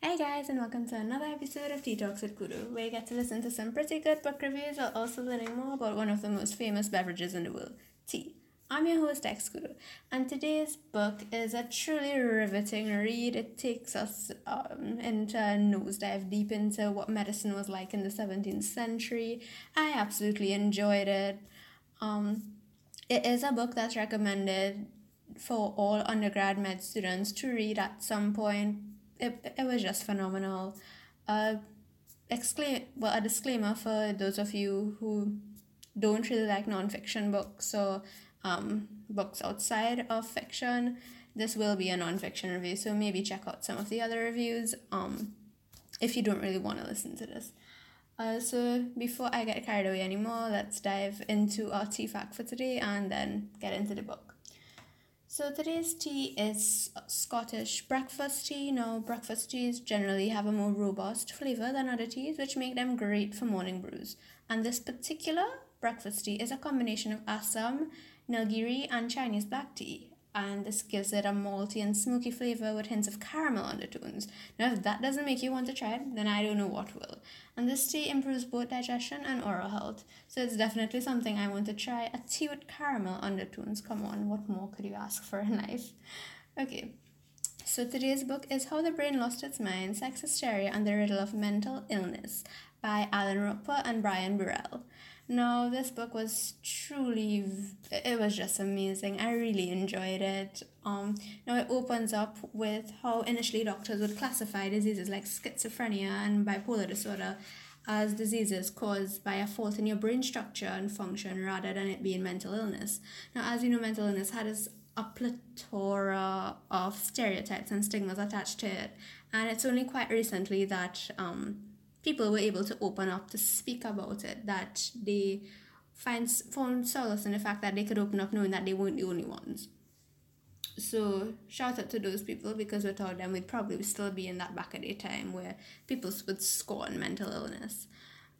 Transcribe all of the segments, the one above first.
Hey guys, and welcome to another episode of Tea Talks with Kudu, where you get to listen to some pretty good book reviews while also learning more about one of the most famous beverages in the world, tea. I'm your host, X Kudu, and today's book is a truly riveting read. It takes us um, into a nosedive deep into what medicine was like in the 17th century. I absolutely enjoyed it. Um, it is a book that's recommended for all undergrad med students to read at some point it, it was just phenomenal. Uh, exclaim well a disclaimer for those of you who don't really like nonfiction books or um, books outside of fiction. This will be a nonfiction review, so maybe check out some of the other reviews um, if you don't really want to listen to this. Uh, so before I get carried away anymore, let's dive into our tea fact for today and then get into the book. So today's tea is Scottish breakfast tea. Now, breakfast teas generally have a more robust flavor than other teas, which make them great for morning brews. And this particular breakfast tea is a combination of Assam, Nilgiri, and Chinese black tea and this gives it a malty and smoky flavor with hints of caramel undertones. Now, if that doesn't make you want to try it, then I don't know what will. And this tea improves both digestion and oral health, so it's definitely something I want to try. A tea with caramel undertones, come on, what more could you ask for in life? Okay. So today's book is How the Brain Lost Its Mind, Sex Hysteria and the Riddle of Mental Illness by Allan Ropper and Brian Burrell. No, this book was truly, it was just amazing. I really enjoyed it. Um, now it opens up with how initially doctors would classify diseases like schizophrenia and bipolar disorder as diseases caused by a fault in your brain structure and function rather than it being mental illness. Now, as you know, mental illness has a plethora of stereotypes and stigmas attached to it, and it's only quite recently that um, people were able to open up to speak about it, that they find found solace in the fact that they could open up knowing that they weren't the only ones. So shout out to those people because without them we'd probably still be in that back of the time where people would scorn mental illness.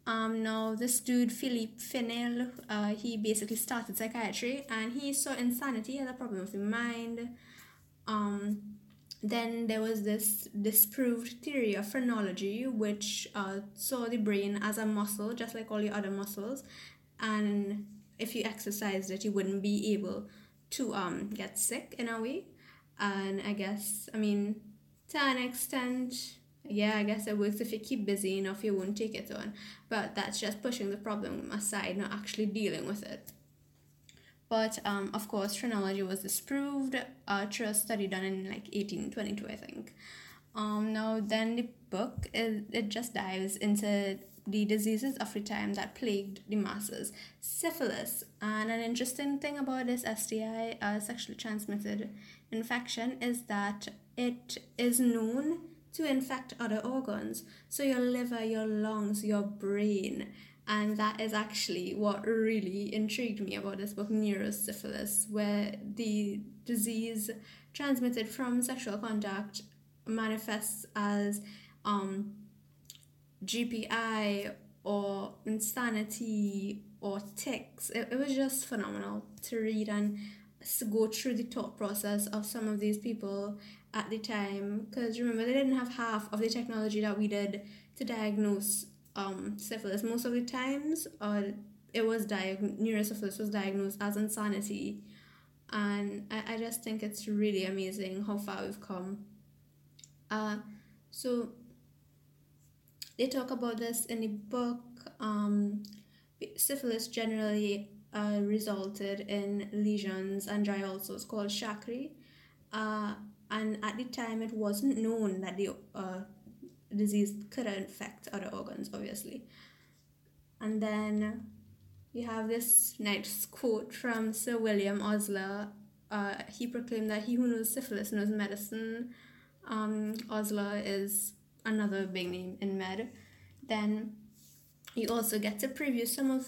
Um, now this dude Philippe Pinel, uh, he basically started psychiatry and he saw insanity as a problem of the mind. Um, then there was this disproved theory of phrenology, which uh, saw the brain as a muscle, just like all the other muscles. And if you exercised it, you wouldn't be able to um, get sick in a way. And I guess, I mean, to an extent, yeah, I guess it works if you keep busy enough, you won't take it on. But that's just pushing the problem aside, not actually dealing with it. But um, of course, phrenology was disproved uh, through a study done in like 1822, I think. Um, now, then the book, it, it just dives into the diseases of the time that plagued the masses. Syphilis. And an interesting thing about this STI, uh, sexually transmitted infection, is that it is known to infect other organs. So your liver, your lungs, your brain and that is actually what really intrigued me about this book, Neurosyphilis, where the disease transmitted from sexual contact manifests as um, GPI or insanity or tics. It, it was just phenomenal to read and go through the thought process of some of these people at the time. Because remember, they didn't have half of the technology that we did to diagnose um, syphilis. Most of the times, uh, it was diagnosed, neurosyphilis was diagnosed as insanity. And I, I just think it's really amazing how far we've come. Uh, so they talk about this in the book. Um, syphilis generally uh, resulted in lesions and dry ulcers called chakri. Uh, and at the time, it wasn't known that the uh, disease could infect other organs, obviously. And then you have this next quote from Sir William Osler. Uh, he proclaimed that he who knows syphilis knows medicine. Um, Osler is another big name in med. Then you also get to preview some of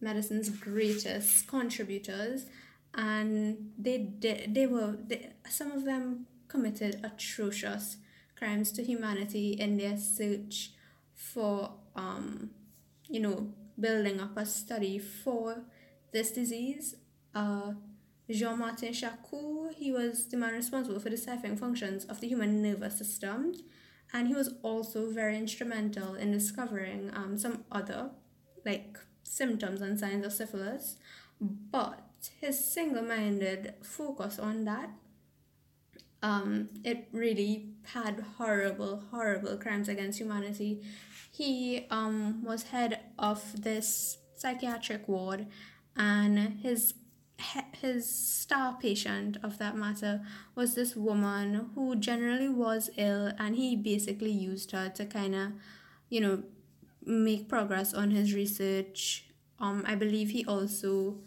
medicine's greatest contributors, and they did. They were they, some of them committed atrocious crimes to humanity in their search for, um, you know, building up a study for this disease. Uh, Jean Martin Charcot, he was the man responsible for deciphering functions of the human nervous system. and he was also very instrumental in discovering um, some other like symptoms and signs of syphilis but his single-minded focus on that um, it really had horrible horrible crimes against humanity. He um, was head of this psychiatric ward and his his star patient of that matter was this woman who generally was ill and he basically used her to kind of you know make progress on his research. Um i believe he also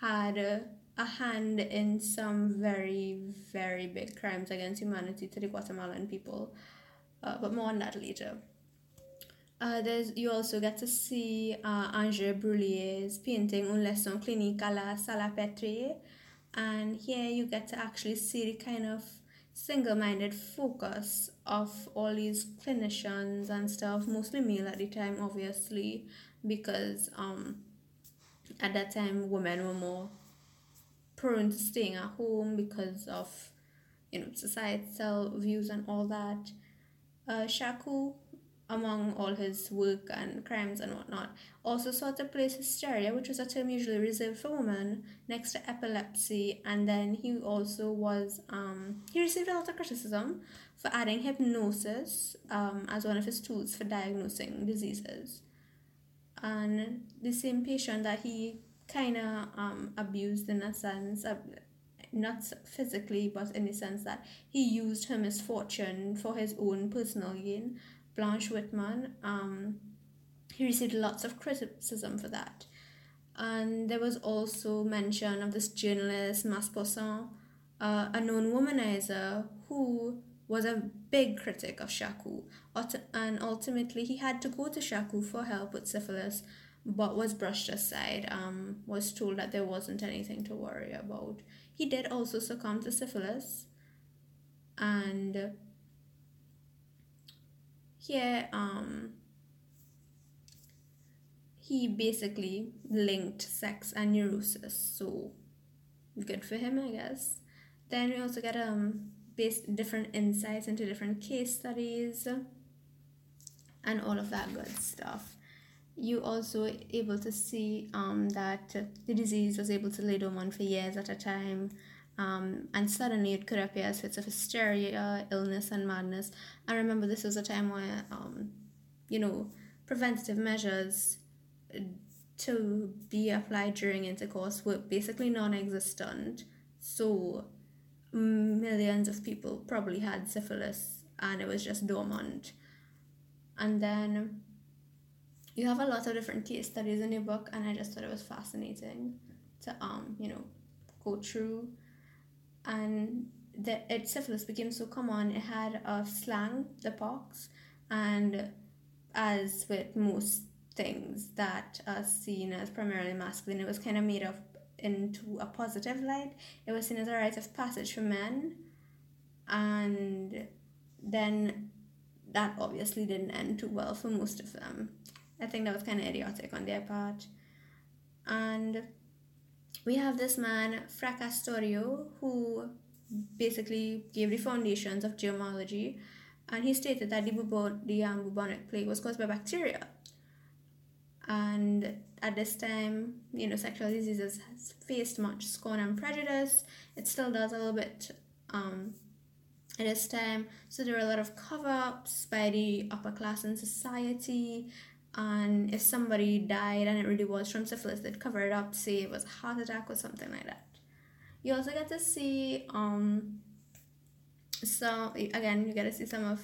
had a, a hand in some very very big crimes against humanity to the guatemalan people uh, but more on that later uh, there's, you also get to see uh, André Brouillet's painting Une leçon clinique à la Salpêtrière. And here you get to actually see the kind of single-minded focus of all these clinicians and stuff, mostly male at the time, obviously, because um, at that time women were more prone to staying at home because of you know societal views and all that. Uh, Charcot among all his work and crimes and whatnot, also sought to place hysteria, which was a term usually reserved for women, next to epilepsy. And then he also was, um, he received a lot of criticism for adding hypnosis um, as one of his tools for diagnosing diseases. And the same patient that he kind of um, abused in a sense, uh, not physically, but in the sense that he used her misfortune for his own personal gain Blanche Wittmann. Um, he received lots of criticism for that. And there was also mention of this journalist, Maupassant, uh, a known womanizer who was a big critic of Charcot. And ultimately, he had to go to Charcot for help with syphilis, but was brushed aside, um, was told that there wasn't anything to worry about. He did also succumb to syphilis, and here um he basically linked sex and neurosis. So good for him i guess. Then we also get um based different insights into different case studies and all of that good stuff you also able to see um, that the disease was able to lay dormant for years at a time um, and suddenly it could appear as fits of hysteria, illness, and madness. And remember, this was a time where, um, you know, preventative measures to be applied during intercourse were basically non existent. So, millions of people probably had syphilis and it was just dormant. And then you have a lot of different case studies in your book, and I just thought it was fascinating to, um, you know, go through. And the it, syphilis became so common it had a slang the pox and as with most things that are seen as primarily masculine it was kind of made up into a positive light. It was seen as a rite of passage for men and then that obviously didn't end too well for most of them i think that was kind of idiotic on their part and we have this man, Fracastoro, who basically gave the foundations of germology, and he stated that the, the um, bubonic plague was caused by bacteria. And at this time, you know, sexual diseases has faced much scorn and prejudice. It still does a little bit um, at this time. So there were a lot of cover ups by the upper class in society and if somebody died and it really was from syphilis they'd cover it up say it was a heart attack or something like that. You also get to see um so again you get to see some of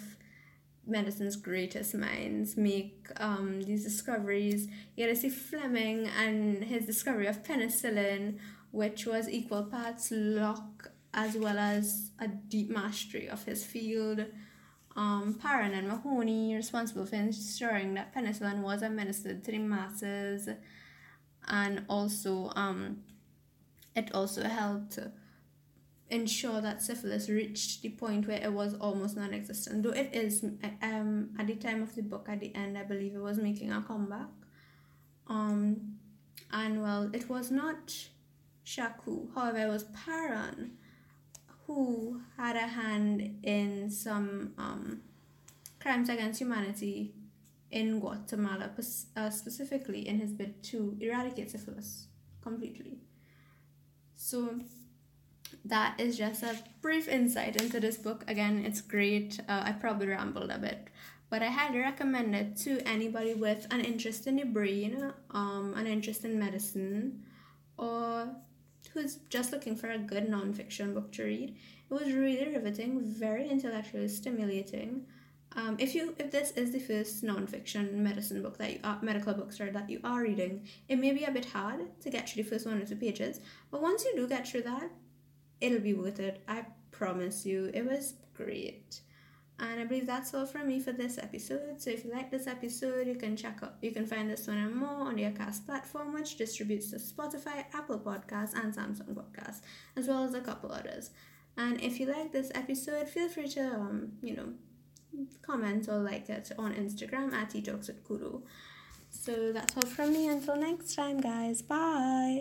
medicine's greatest minds make um, these discoveries. You get to see fleming and his discovery of penicillin which was equal parts luck as well as a deep mastery of his field um, Parran and Mahoney responsible for ensuring that penicillin was administered to the masses and also um, it also helped ensure that syphilis reached the point where it was almost non-existent though it is um, at the time of the book at the end i believe it was making a comeback. Um, and well it was not Charcot however it was Parran who had a hand in some um, crimes against humanity in Guatemala, uh, specifically in his bid to eradicate syphilis completely. So that is just a brief insight into this book. Again, it's great. Uh, I probably rambled a bit, but I highly recommend it to anybody with an interest in the brain, um, an interest in medicine, or who's just looking for a good nonfiction book to read. It was really riveting, very intellectually stimulating. Um, if you if this is the first nonfiction medicine book that you are, medical book sorry, that you are reading, it may be a bit hard to get through the first one or two pages. But once you do get through that, it'll be worth it. I promise you. It was great. And I believe that's all from me for this episode. So if you like this episode, you can check out you can find this one and more on the Acast platform, which distributes to Spotify, Apple Podcasts, and Samsung Podcasts, as well as a couple others. And if you like this episode, feel free to um, you know, comment or like it on Instagram at eTalks with Kudu. So that's all from me. Until next time, guys. Bye.